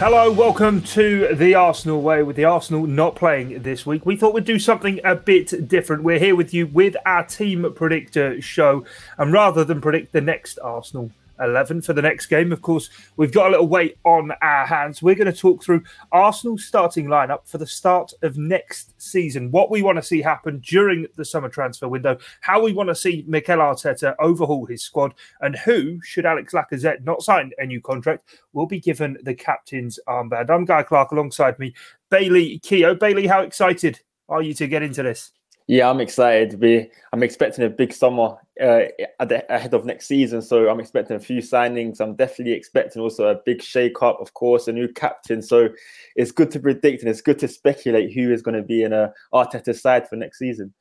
Hello, welcome to the Arsenal Way. With the Arsenal not playing this week, we thought we'd do something a bit different. We're here with you with our team predictor show, and rather than predict the next Arsenal 11 for the next game. Of course, we've got a little wait on our hands. We're going to talk through Arsenal's starting lineup for the start of next season, what we want to see happen during the summer transfer window, how we want to see Mikel Arteta overhaul his squad, and who, should Alex Lacazette not sign a new contract, will be given the captain's armband. I'm Guy Clarke alongside me, Bailey Keogh. Bailey, how excited are you to get into this? Yeah, I'm excited. We, I'm expecting a big summer uh, the, ahead of next season, so I'm expecting a few signings. I'm definitely expecting also a big shake-up, of course, a new captain. So it's good to predict and it's good to speculate who is going to be in a Arteta side for next season.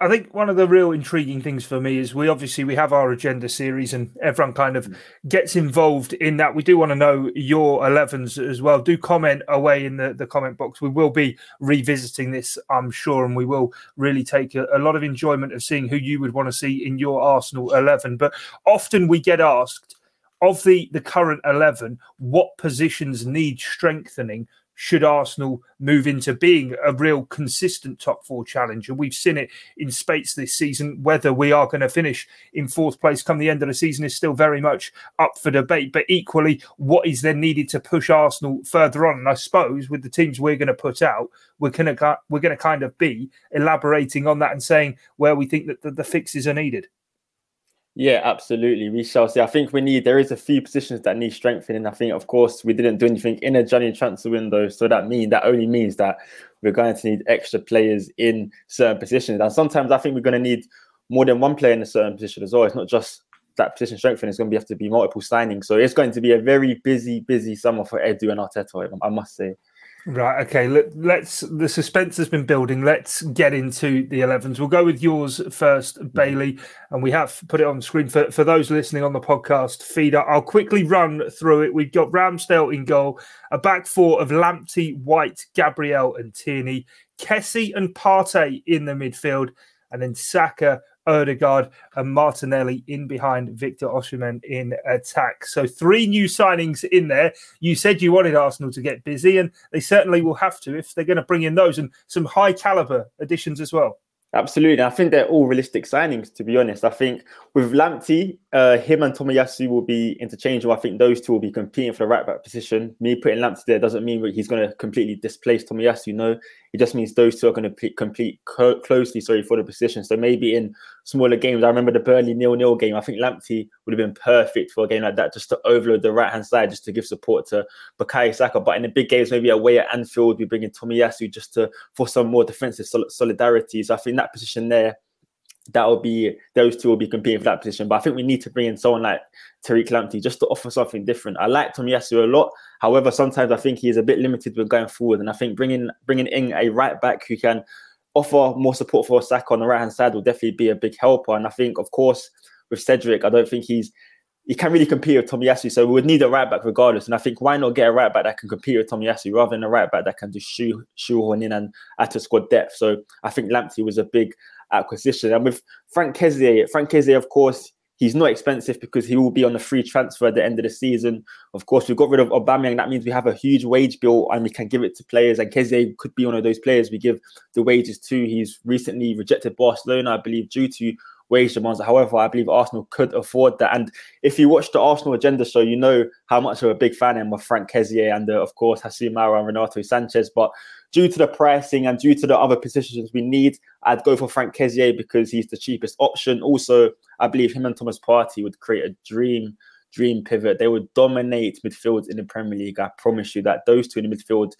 I think one of the real intriguing things for me is we obviously we have our agenda series and everyone kind of mm. gets involved in that. We do want to know your 11s as well. Do comment away in the, the comment box. We will be revisiting this, I'm sure, and we will really take a, a lot of enjoyment of seeing who you would want to see in your Arsenal 11. But often we get asked of the the current 11 what positions need strengthening should Arsenal move into being a real consistent top four challenger. We've seen it in spates this season. Whether we are going to finish in fourth place come the end of the season is still very much up for debate. But equally, what is then needed to push Arsenal further on? And I suppose with the teams we're going to put out, we're going to we're going to kind of be elaborating on that and saying where we think that the, the fixes are needed. Yeah, absolutely. We shall see. I think we need there is a few positions that need strengthening. I think, of course, we didn't do anything in a January transfer window, so that mean that only means that we're going to need extra players in certain positions. And sometimes I think we're going to need more than one player in a certain position as well. It's not just that position strengthening; it's going to have to be multiple signings. So it's going to be a very busy, busy summer for Edu and Arteta. I must say. Right. Okay. Let, us The suspense has been building. Let's get into the 11s. We'll go with yours first. Bailey, and we have put it on screen for, for those listening on the podcast feed. I'll quickly run through it. We've got Ramsdale in goal, a back four of Lamptey, White, Gabriel, and Tierney, Kessie and Partey in the midfield, and then Saka, Odegaard and Martinelli in behind Victor Osimhen in attack. So three new signings in there. You said you wanted Arsenal to get busy, and they certainly will have to if they're going to bring in those and some high caliber additions as well. Absolutely. I think they're all realistic signings, to be honest. I think with Lamptey, uh, him and Tomiyasu will be interchangeable. I think those two will be competing for the right back position. Me putting Lamptey there doesn't mean he's going to completely displace Tomiyasu. No, it just means those two are going to compete co- closely, sorry, for the position. So maybe in smaller games, I remember the Burnley nil-nil game. I think Lamptey would have been perfect for a game like that, just to overload the right-hand side, just to give support to Bukayo Saka. But in the big games, maybe away at Anfield, we bring in Tomiyasu just to for some more defensive sol- solidarity. So I think that position there that will be those two will be competing for that position. But I think we need to bring in someone like Tariq Lamptey just to offer something different. I like Tomiyasu a lot. However, sometimes I think he is a bit limited with going forward, and I think bringing bringing in a right back who can offer more support for Saka on the right hand side will definitely be a big helper. And I think, of course, with Cedric, I don't think he's he can't really compete with Tomiyasu. So we would need a right back regardless. And I think why not get a right back that can compete with Tomiyasu rather than a right back that can just shoe shoehorn in and add to squad depth. So I think Lamptey was a big acquisition. And with Franck Kessie, Franck Kessie, of course, he's not expensive because he will be on a free transfer at the end of the season. Of course, we've got rid of Aubameyang. That means we have a huge wage bill and we can give it to players. And Kessie could be one of those players we give the wages to. He's recently rejected Barcelona, I believe, due to wage demands. However, I believe Arsenal could afford that. And if you watch the Arsenal agenda show, you know how much of a big fan I am of Franck Kessie and, uh, of course, Aouar and Renato Sanchez. But due to the pricing and due to the other positions we need, I'd go for Franck Kessie because he's the cheapest option. Also, I believe him and Thomas Partey would create a dream dream pivot. They would dominate midfield in the Premier League. I promise you that those two in the midfield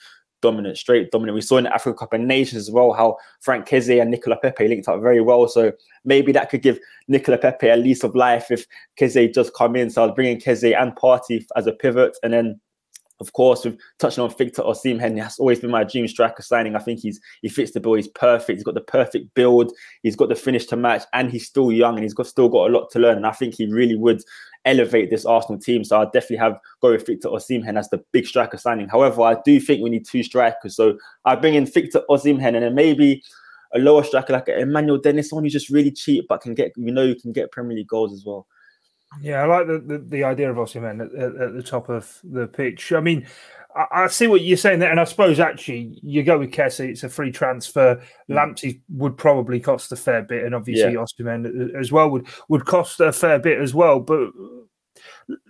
dominant, straight dominant. We saw in the Africa Cup of Nations as well how Franck Kessie and Nicola Pepe linked up very well. So maybe that could give Nicola Pepe a lease of life if Kessie does come in. So I was bringing Kessie and Partey as a pivot, and then of course, with touching on Victor Osimhen has always been my dream striker signing. I think he's he fits the bill. He's perfect. He's got the perfect build. He's got the finish to match, and he's still young and he's got still got a lot to learn. And I think he really would elevate this Arsenal team. So I definitely have go with Victor Osimhen as the big striker signing. However, I do think we need two strikers. So I bring in Victor Osimhen and then maybe a lower striker like Emmanuel Dennis, someone who's just really cheap but can get you know you can get Premier League goals as well. Yeah, I like the, the, the idea of Osimhen at, at, at, the top of the pitch. I mean, I, I, see what you're saying there, and I suppose actually you go with Kessie. It's a free transfer. Mm. Lamptey would probably cost a fair bit, and obviously yeah. Osimhen as well would would cost a fair bit as well. But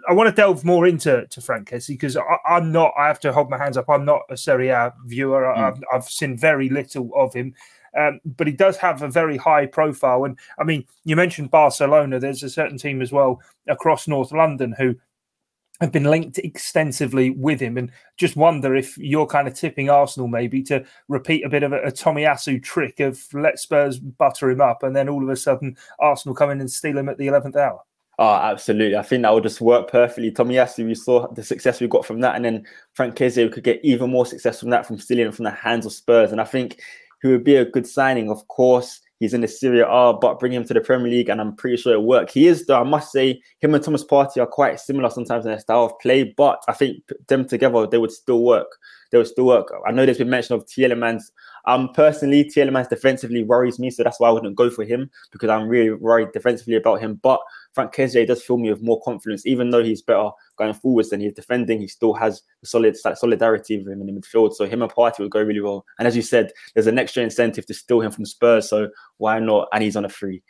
I want to delve more into to Franck Kessie because I, am not. I have to hold my hands up. I'm not a Serie A viewer. Mm. I've, I've seen very little of him. Um, but he does have a very high profile. And I mean, you mentioned Barcelona. There's a certain team as well across North London who have been linked extensively with him, and just wonder if you're kind of tipping Arsenal maybe to repeat a bit of a, a Tomiyasu trick of let Spurs butter him up, and then all of a sudden Arsenal come in and steal him at the eleventh hour. Oh, absolutely. I think that would just work perfectly. Tomiyasu, we saw the success we got from that, and then Franck Kessie could get even more success from that from stealing from the hands of Spurs. And I think he would be a good signing. Of course, he's in the Serie A, but bring him to the Premier League, and I'm pretty sure it'll work. He is, though, I must say, him and Thomas Partey are quite similar sometimes in their style of play, but I think them together, they would still work. They would still work. I know there's been mention of Tielemans um, personally, Tielemans defensively worries me, so that's why I wouldn't go for him because I'm really worried defensively about him. But Franck Kessie does fill me with more confidence, even though he's better going forwards than he's defending. He still has solid solidarity with him in the midfield, so him and Partey will go really well. And as you said, there's an extra incentive to steal him from Spurs, so why not? And he's on a free.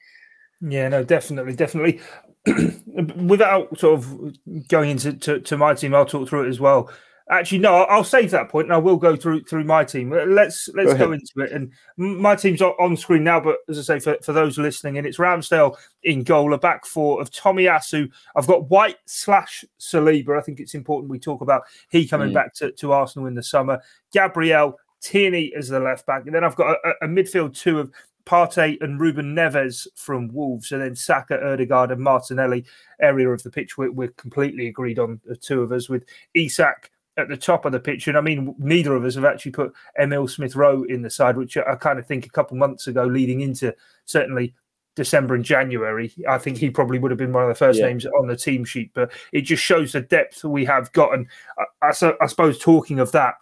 Yeah, no, definitely, definitely. Without sort of going into to, to my team, I'll talk through it as well. Actually, no, I'll save that point, and I will go through through my team. Let's let's go, go into it. And my team's on screen now, but as I say, for, for those listening, and it's Ramsdale in goal, a back four of Tomiyasu. I've got White slash Saliba. I think it's important we talk about he coming mm. back to, to Arsenal in the summer. Gabriel Tierney as the left back, and then I've got a, a midfield two of Partey and Ruben Neves from Wolves, and then Saka, Odegaard, and Martinelli area of the pitch. We're, we're completely agreed on the two of us with Isak at the top of the pitch. And I mean, neither of us have actually put Emil Smith Rowe in the side, which I kind of think a couple months ago, leading into certainly December and January, I think he probably would have been one of the first yeah. names on the team sheet. But it just shows the depth we have got. And I, I, I suppose talking of that,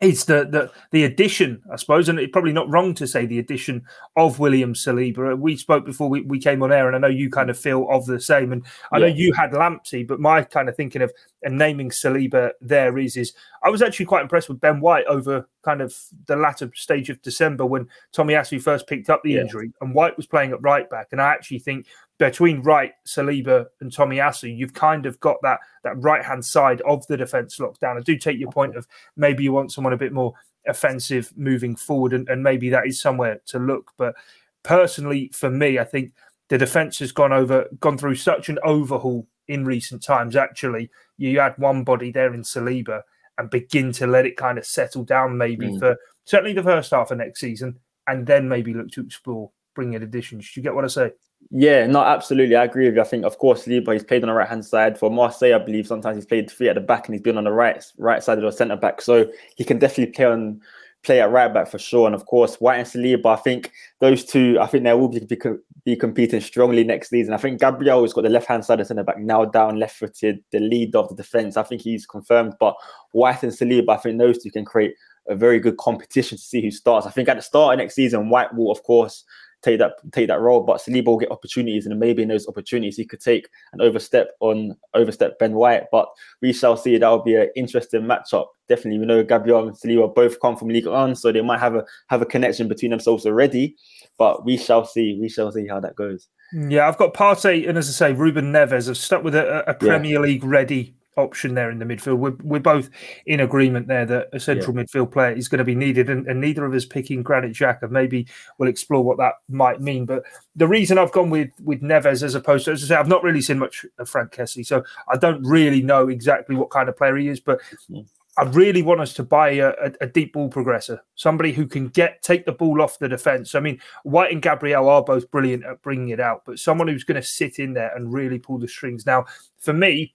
it's the, the the addition, I suppose, and it's probably not wrong to say the addition of William Saliba. We spoke before we, we came on air, and I know you kind of feel of the same. And I yeah. know you had Lamptey, but my kind of thinking of and naming Saliba there is is I was actually quite impressed with Ben White over kind of the latter stage of December when Tomiyasu first picked up the yeah. injury, and White was playing at right back. And I actually think between White, Saliba, and Tomiyasu, you've kind of got that that right hand side of the defence locked down. I do take your point of maybe you want someone a bit more offensive moving forward, and, and maybe that is somewhere to look. But personally, for me, I think the defence has gone over, gone through such an overhaul in recent times. Actually, you had one body there in Saliba, and begin to let it kind of settle down, maybe mm. for certainly the first half of next season, and then maybe look to explore bringing additions. Do you get what I say? Yeah, no, absolutely. I agree with you. I think, of course, Liba, he's played on the right hand side. For Marseille, I believe sometimes he's played three at the back and he's been on the right right side of the centre back. So he can definitely play on play at right back for sure. And of course, White and Saliba, I think those two, I think they will be, be, be competing strongly next season. I think Gabriel has got the left hand side of centre back now down, left footed, the lead of the defence. I think he's confirmed. But White and Saliba, I think those two can create a very good competition to see who starts. I think at the start of next season, White will, of course, take that take that role. But Saliba will get opportunities, and maybe in those opportunities he could take an overstep on overstep Ben White. But we shall see. That will be an interesting matchup. Definitely, we know Gabriel and Saliba both come from League One, so they might have a have a connection between themselves already. But we shall see. We shall see how that goes. Mm, yeah, I've got Partey and as I say, Ruben Neves. I've stuck with a, a Premier yeah. League ready option there in the midfield. We're, we're both in agreement there that a central yeah. midfield player is going to be needed, and, and, neither of us picking Granit Xhaka. Maybe we'll explore what that might mean. But the reason I've gone with with Neves as opposed to, as I say, I've not really seen much of Franck Kessie, so I don't really know exactly what kind of player he is. But mm. I really want us to buy a, a, a, deep ball progressor, somebody who can get take the ball off the defense. I mean, White and Gabriel are both brilliant at bringing it out, but someone who's going to sit in there and really pull the strings. Now, for me,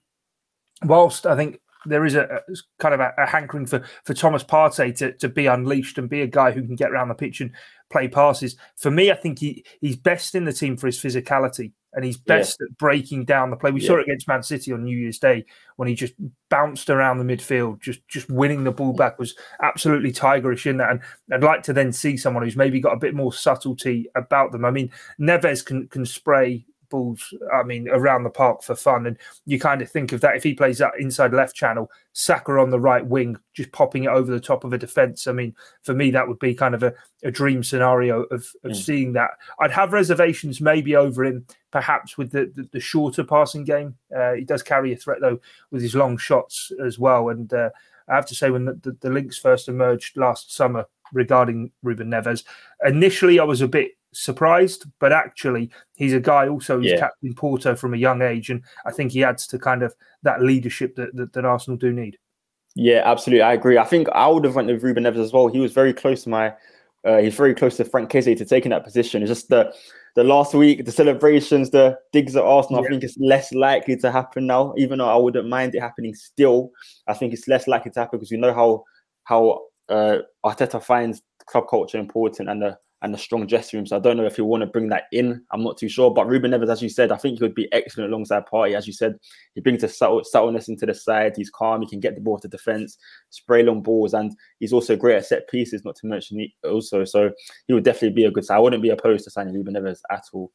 whilst I think there is a, a kind of a, a, hankering for for Thomas Partey to, to be unleashed and be a guy who can get around the pitch and play passes. For me, I think he he's best in the team for his physicality and he's best yeah. at breaking down the play. We yeah. saw it against Man City on New Year's Day when he just bounced around the midfield, just just winning the ball back was absolutely tigerish in that. And I'd like to then see someone who's maybe got a bit more subtlety about them. I mean, Neves can can spray balls, I mean, around the park for fun. And you kind of think of that if he plays that inside left channel, Saka on the right wing, just popping it over the top of a defence. I mean, for me, that would be kind of a, a dream scenario of, of mm. seeing that. I'd have reservations maybe over him, perhaps with the, the, the shorter passing game. Uh, he does carry a threat, though, with his long shots as well. And uh, I have to say, when the, the, the links first emerged last summer regarding Ruben Neves, initially I was a bit surprised, but actually he's a guy also who's yeah. captain Porto from a young age, and I think he adds to kind of that leadership that, that, that Arsenal do need. Yeah, absolutely, I agree. I think I would have went with Ruben Neves as well. He was very close to my, uh, he's very close to Franck Kessie to taking that position. It's just the the last week, the celebrations, the digs at Arsenal. Yeah. I think it's less likely to happen now. Even though I wouldn't mind it happening still, I think it's less likely to happen because we know how how uh, Arteta finds club culture important and the and the strong dressing room. So I don't know if he'll want to bring that in. I'm not too sure. But Ruben Neves, as you said, I think he would be excellent alongside Partey. As you said, he brings a subtle, subtleness into the side. He's calm. He can get the ball to defence, spray long balls, and he's also great at set pieces. Not to mention he also, so he would definitely be a good side. I wouldn't be opposed to signing Ruben Neves at all.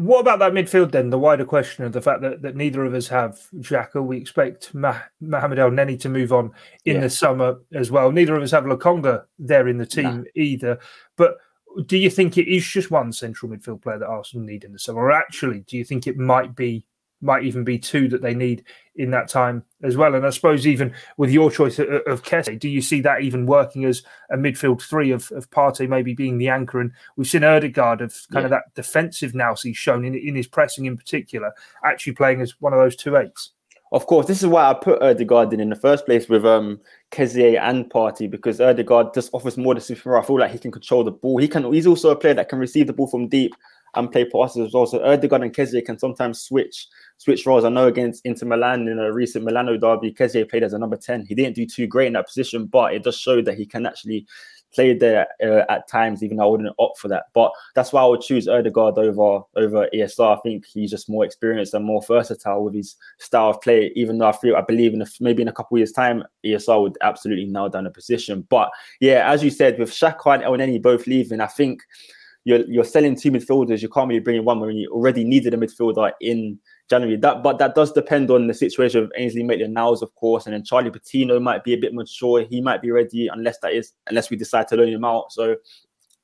What about that midfield then? The wider question of the fact that, that neither of us have Xhaka. We expect Mah- Mohamed Elneny to move on in yeah. the summer as well. Neither of us have Lokonga there in the team either. But do you think it is just one central midfield player that Arsenal need in the summer? Or actually, do you think it might be might even be two that they need in that time as well. And I suppose even with your choice of, of Kessie, do you see that even working as a midfield three of, of Partey maybe being the anchor? And we've seen Odegaard of kind yeah. of that defensive now he's shown in, in his pressing in particular, actually playing as one of those two eights. Of course, this is why I put Odegaard in in the first place with um Kessie and Partey because Odegaard just offers more to. I feel like he can control the ball. He can. He's also a player that can receive the ball from deep and play passes as well. So Odegaard and Kessie can sometimes switch switch roles. I know against Inter Milan in a recent Milano derby, Kessie played as a number 10. He didn't do too great in that position, but it does show that he can actually play there uh, at times, even though I wouldn't opt for that. But that's why I would choose Odegaard over over ESR. I think he's just more experienced and more versatile with his style of play, even though I feel I believe in a, maybe in a couple years' time, ESR would absolutely nail down the position. But yeah, as you said, with Xhaka and Elneny both leaving, I think you're you're selling two midfielders. You can't really bring in one when you already needed a midfielder in January. That, but that does depend on the situation of Ainsley Maitland-Niles, of course, and then Charlie Patino might be a bit mature. He might be ready, unless that is unless we decide to loan him out. So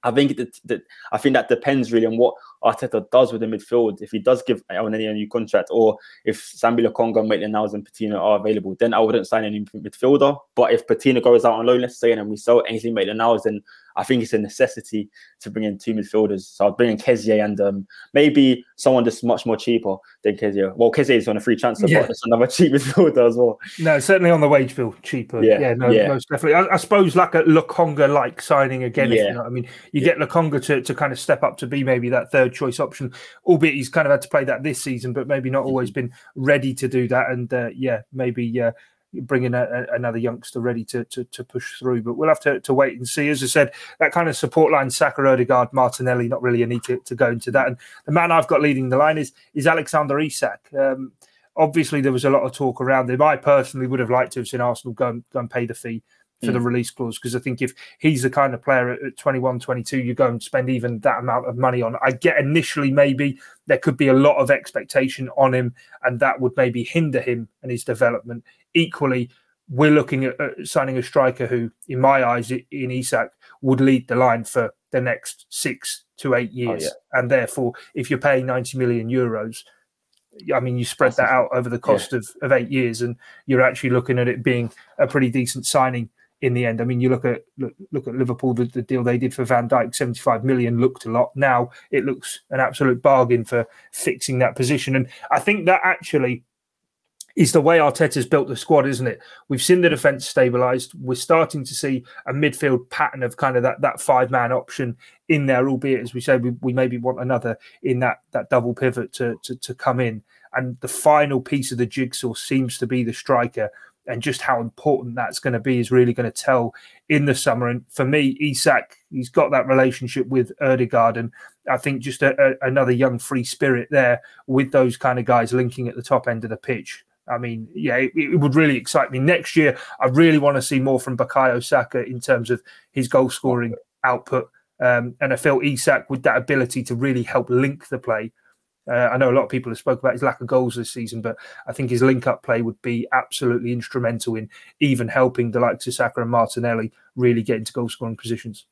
I think that, that I think that depends really on what Arteta does with the midfield. If he does give Elneny a new contract, or if Sambi Lokonga, Maitland-Niles, and Patino are available, then I wouldn't sign any midfielder. But if Patino goes out on loan, let's say, and we sell Ainsley Maitland-Niles, then I think it's a necessity to bring in two midfielders. So I'd bring in Kessie and um, maybe someone that's much more cheaper than Kessie. Well, Kessie is on a free transfer, yeah. but it's another cheap midfielder as well. No, certainly on the wage bill, cheaper. Yeah, yeah no, yeah. most definitely. I, I, suppose like a Lokonga like signing again. Yeah. If you know I mean, you yeah. get Lokonga to, to kind of step up to be maybe that third choice option, albeit he's kind of had to play that this season, but maybe not always mm-hmm. been ready to do that. And uh, yeah, maybe. Uh, bringing a, another youngster ready to, to, to push through. But we'll have to, to wait and see. As I said, that kind of support line, Saka, Odegaard, Martinelli, not really a need to, to go into that. And the man I've got leading the line is is Alexander Isak. Um, obviously, there was a lot of talk around him. I personally would have liked to have seen Arsenal go and, go and pay the fee for mm. the release clause because I think if he's the kind of player at 21, 22, you go and spend even that amount of money on. I get initially maybe there could be a lot of expectation on him, and that would maybe hinder him and his development. Equally, we're looking at, signing a striker who, in my eyes, in Isak, would lead the line for the next six to eight years, oh, yeah. and therefore, if you're paying 90 million euros. I mean, you spread that out over the cost yeah. of, of eight years, and you're actually looking at it being a pretty decent signing in the end. I mean, you look at look, look at Liverpool, the, the, deal they did for Van Dijk, 75 million looked a lot. Now it looks an absolute bargain for fixing that position. And I think that actually is the way Arteta's built the squad, isn't it? We've seen the defence stabilised. We're starting to see a midfield pattern of kind of that that five man option in there, albeit as we said, we, we maybe want another in that that double pivot to, to to come in. And the final piece of the jigsaw seems to be the striker and just how important that's going to be is really going to tell in the summer. And for me, Isak, he's got that relationship with Odegaard, and I think just a, a, another young free spirit there with those kind of guys linking at the top end of the pitch. I mean, yeah, it, it, would really excite me. Next year, I really want to see more from Bukayo Saka in terms of his goal scoring output. Um, and I feel Isak with that ability to really help link the play. Uh, I know a lot of people have spoke about his lack of goals this season, but I think his link-up play would be absolutely instrumental in even helping the likes of Saka and Martinelli really get into goal-scoring positions.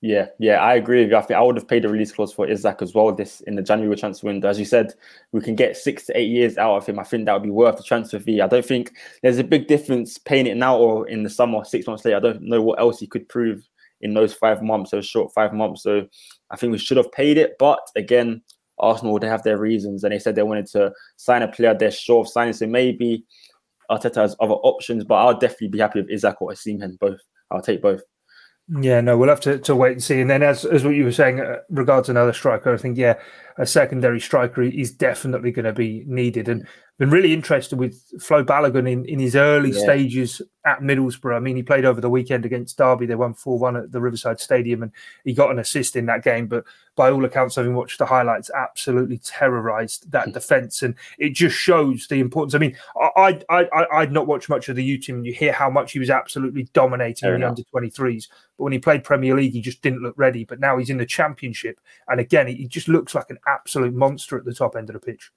Yeah, yeah, I agree with you. I think I would have paid a release clause for Isak as well this in the January transfer window. As you said, we can get six to eight years out of him. I think that would be worth the transfer fee. I don't think there's a big difference paying it now or in the summer, six months later. I don't know what else he could prove in those five months, those short five months. So I think we should have paid it. But again, Arsenal they have their reasons, and they said they wanted to sign a player they're sure of signing. So maybe Arteta has other options, but I'll definitely be happy with Isak or Osimhen both. I'll take both. Yeah, no, we'll have to, to wait and see. And then, as as what you were saying, uh, regards another striker, I think yeah, a secondary striker is definitely going to be needed. And been really interested with Flo Balogun in, in his early yeah. stages at Middlesbrough. I mean, he played over the weekend against Derby. They won 4 1 at the Riverside Stadium and he got an assist in that game. But by all accounts, having watched the highlights, absolutely terrorized that mm. defense. And it just shows the importance. I mean, I, I, I, would not watched much of the U team and you hear how much he was absolutely dominating Fair in the under 23s. But when he played Premier League, he just didn't look ready. But now he's in the Championship. And again, he just looks like an absolute monster at the top end of the pitch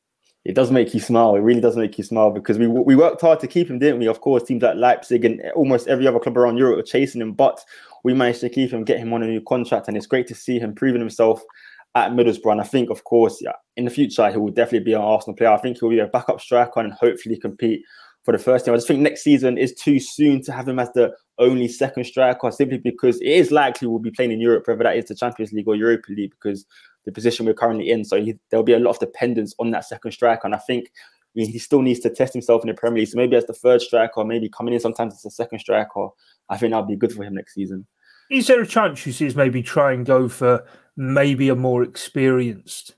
it does make you smile. It really does make you smile because we we worked hard to keep him, didn't we? Of course, teams like Leipzig and almost every other club around Europe were chasing him, but we managed to keep him, get him on a new contract, and it's great to see him proving himself at Middlesbrough. And I think, of course, yeah, in the future he will definitely be an Arsenal player. I think he'll be a backup striker and hopefully compete for the first team. I just think next season is too soon to have him as the only second striker, simply because it is likely we'll be playing in Europe, whether that is the Champions League or Europa League, because the position we're currently in. So he, there'll be a lot of dependence on that second striker. And I think I mean, he still needs to test himself in the Premier League. So maybe as the third striker, or maybe coming in sometimes as a second striker, I think that'll be good for him next season. Is there a chance you see us maybe try and go for maybe a more experienced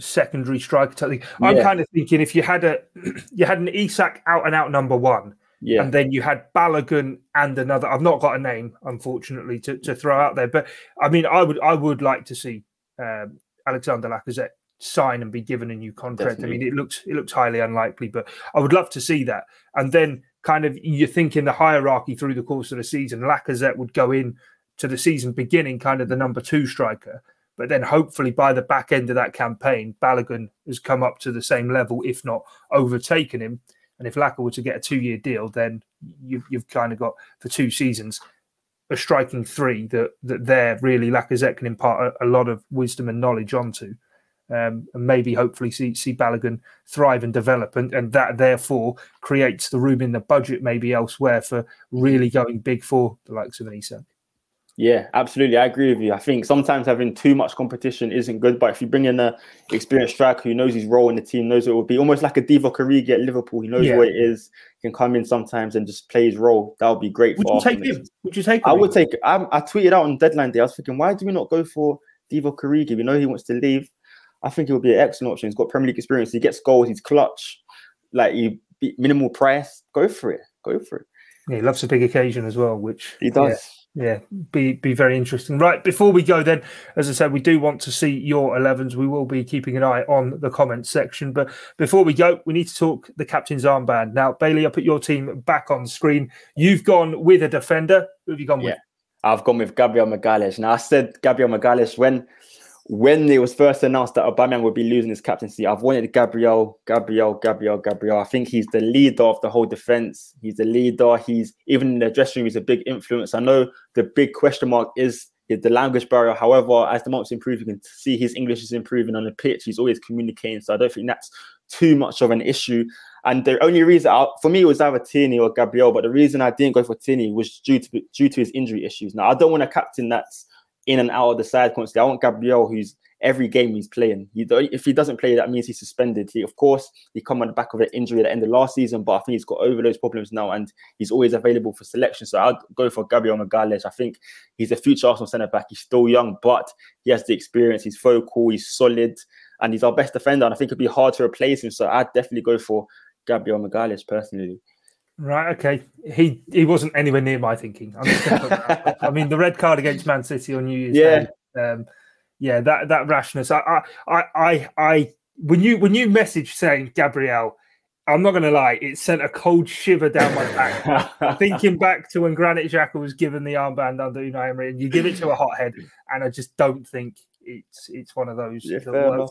secondary striker type I'm kind of thinking if you had a you had an Isak out and out number one, yeah. And then you had Balogun and another. I've not got a name, unfortunately, to, to throw out there. But I mean, I would I would like to see um, Alexander Lacazette sign and be given a new contract. Definitely. I mean, it looks it looks highly unlikely, but I would love to see that. And then kind of you think in the hierarchy through the course of the season, Lacazette would go in to the season beginning, kind of the number two striker. But then hopefully by the back end of that campaign, Balogun has come up to the same level, if not overtaken him. And if Laka were to get a two year deal, then you've, you've kind of got for two seasons a striking three that that there really Lacazette can impart a, a lot of wisdom and knowledge onto. Um, and maybe hopefully see see Balogun thrive and develop, and, and that therefore creates the room in the budget maybe elsewhere for really going big for the likes of Isak. Yeah, absolutely. I agree with you. I think sometimes having too much competition isn't good, but if you bring in a experienced striker who knows his role in the team, knows it will be almost like a Divock Origi at Liverpool. He knows yeah. what it is, can come in sometimes and just play his role. That would be great. Would you take him? Would you take him? I would take. I, I tweeted out on deadline day. I was thinking, why do we not go for Divock Origi? We know he wants to leave. I think it would be an excellent option. He's got Premier League experience. He gets goals. He's clutch. Like you, minimal price. Go for it. Go for it. Yeah, he loves a big occasion as well, which he does. Yeah yeah, be be very interesting. Right, before we go, then, as I said, we do want to see your 11s. We will be keeping an eye on the comments section. But before we go, we need to talk the captain's armband. Now, Bailey, I put your team back on screen. You've gone with a defender. Who have you gone yeah, with? I've gone with Gabriel Magalhaes. Now, I said Gabriel Magalhaes when when it was first announced that Aubameyang would be losing his captaincy, I've wanted Gabriel, Gabriel, Gabriel, Gabriel. I think he's the leader of the whole defense. He's the leader. He's even in the dressing room. He's a big influence. I know the big question mark is the language barrier. However, as the months improve, you can see his English is improving on the pitch. He's always communicating. So I don't think that's too much of an issue. And the only reason, I, for me, it was either Tierney or Gabriel. But the reason I didn't go for Tierney was due to due to his injury issues. Now I don't want a captain that's in and out of the side constantly. I want Gabriel, who's every game he's playing. He, if he doesn't play, that means he's suspended. He, of course, he come on the back of an injury at the end of last season, but I think he's got over those problems now, and he's always available for selection. So I'd go for Gabriel Magalhaes. I think he's a future Arsenal centre back. He's still young, but he has the experience. He's vocal. He's solid, and he's our best defender. And I think it'd be hard to replace him. So I'd definitely go for Gabriel Magalhaes personally. Right. Okay. He he wasn't anywhere near my thinking. I mean, the red card against Man City on New Year's yeah. Day. Um, yeah, that that rashness. I I I I when you when you message saying Gabriel, I'm not going to lie, it sent a cold shiver down my back. Thinking back to when Granit Xhaka was given the armband under Unai Emery, and you give it to a hothead, and I just don't think it's it's one of those. Yeah,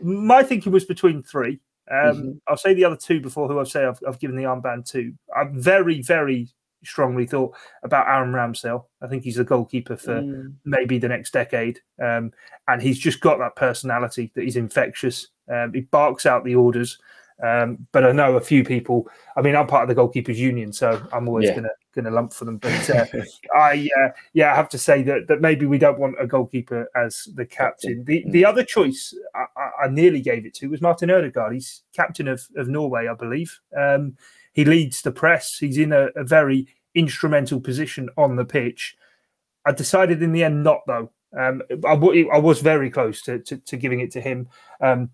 my thinking was between three. Um, mm-hmm. I'll say the other two before who I've say I've, I've given the armband to. I'm very, very strongly thought about Aaron Ramsdale. I think he's the goalkeeper for mm. maybe the next decade. Um, and he's just got that personality that he's infectious. Um, he barks out the orders. Um, but I know a few people. I mean, I'm part of the goalkeepers union, so I'm always yeah. gonna gonna lump for them. But uh, I, uh, yeah, I have to say that that maybe we don't want a goalkeeper as the captain. The the other choice I, I nearly gave it to was Martin Odegaard. He's captain of, of Norway, I believe. Um, he leads the press. He's in a, a very instrumental position on the pitch. I decided in the end not though. Um, I, I, was very close to, to, to giving it to him. Um,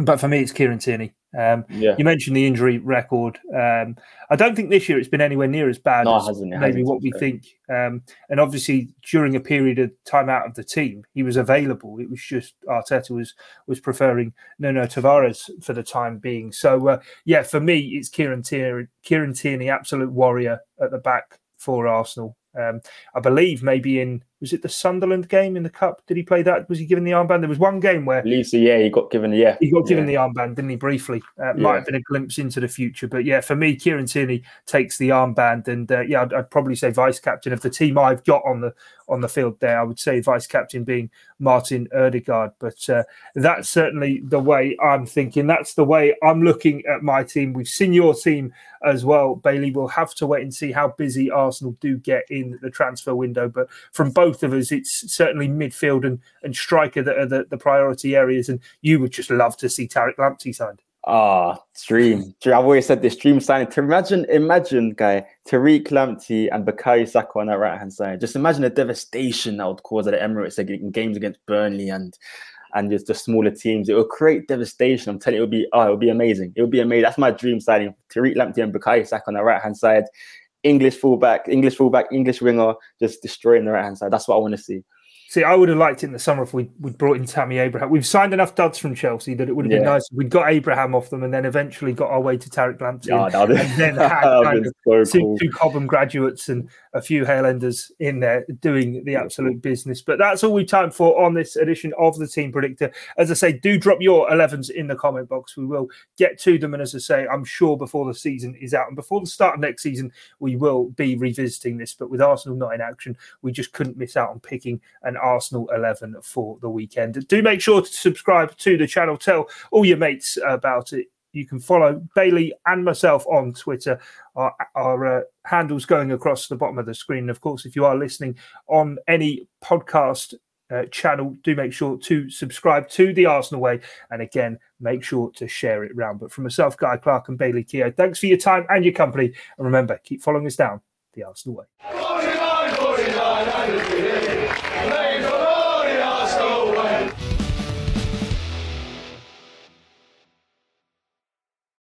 but for me, it's Kieran Tierney. Um, yeah. You mentioned the injury record. Um, I don't think this year it's been anywhere near as bad no, as hasn't, maybe hasn't, what we think. Um, and obviously, during a period of time out of the team, he was available. It was just Arteta was was preferring Nuno Tavares for the time being. So uh, yeah, for me, it's Kieran Tierney, Kieran Tierney, absolute warrior at the back for Arsenal. Um, I believe maybe in was it the Sunderland game in the cup? Did he play that? Was he given the armband? There was one game where Lisa, yeah, he got given, yeah, he got given yeah. the armband, didn't he? Briefly, uh, might have been a glimpse into the future, but yeah, for me, Kieran Tierney takes the armband, and uh, yeah, I'd, I'd, probably say vice captain of the team I've got on the on the field there. I would say vice captain being Martin Odegaard, but uh, that's certainly the way I'm thinking. That's the way I'm looking at my team. We've seen your team as well, Bailey. We'll have to wait and see how busy Arsenal do get in the transfer window, but from both of us, it's certainly midfield and, and striker that are the, the priority areas, and you would just love to see Tariq Lamptey signed. Ah, oh, dream. I've always said this dream signing. To imagine, imagine, guy, Tariq Lamptey and Bukayo Saka on that right hand side. Just imagine the devastation that would cause at the Emirates in games against Burnley and and just the smaller teams. It will create devastation. I'm telling you, it will be oh, it will be amazing. It will be amazing. That's my dream signing. Tariq Lamptey and Bukayo Saka on the right hand side. English fullback, English fullback, English winger, just destroying the right hand side. That's what I want to see. See, I would have liked it in the summer if we we brought in Tammy Abraham. We've signed enough duds from Chelsea that it would have yeah. been nice. We'd got Abraham off them and then eventually got our way to Tariq Lamptey. Ah, oh, and, and then had kind of so two, cool. two Cobham graduates and a few Highlanders in there doing the absolute business. But that's all we've time for on this edition of the Team Predictor. As I say, do drop your 11s in the comment box. We will get to them. And as I say, I'm sure before the season is out and before the start of next season, we will be revisiting this. But with Arsenal not in action, we just couldn't miss out on picking an Arsenal 11 for the weekend. Do make sure to subscribe to the channel. Tell all your mates about it you can follow Bailey and myself on Twitter. Our, our uh, handles going across the bottom of the screen. Of course, if you are listening on any podcast uh, channel, do make sure to subscribe to the Arsenal Way. And again, make sure to share it around. But from myself, Guy Clarke, and Bailey Keogh, thanks for your time and your company. And remember, keep following us down the Arsenal Way.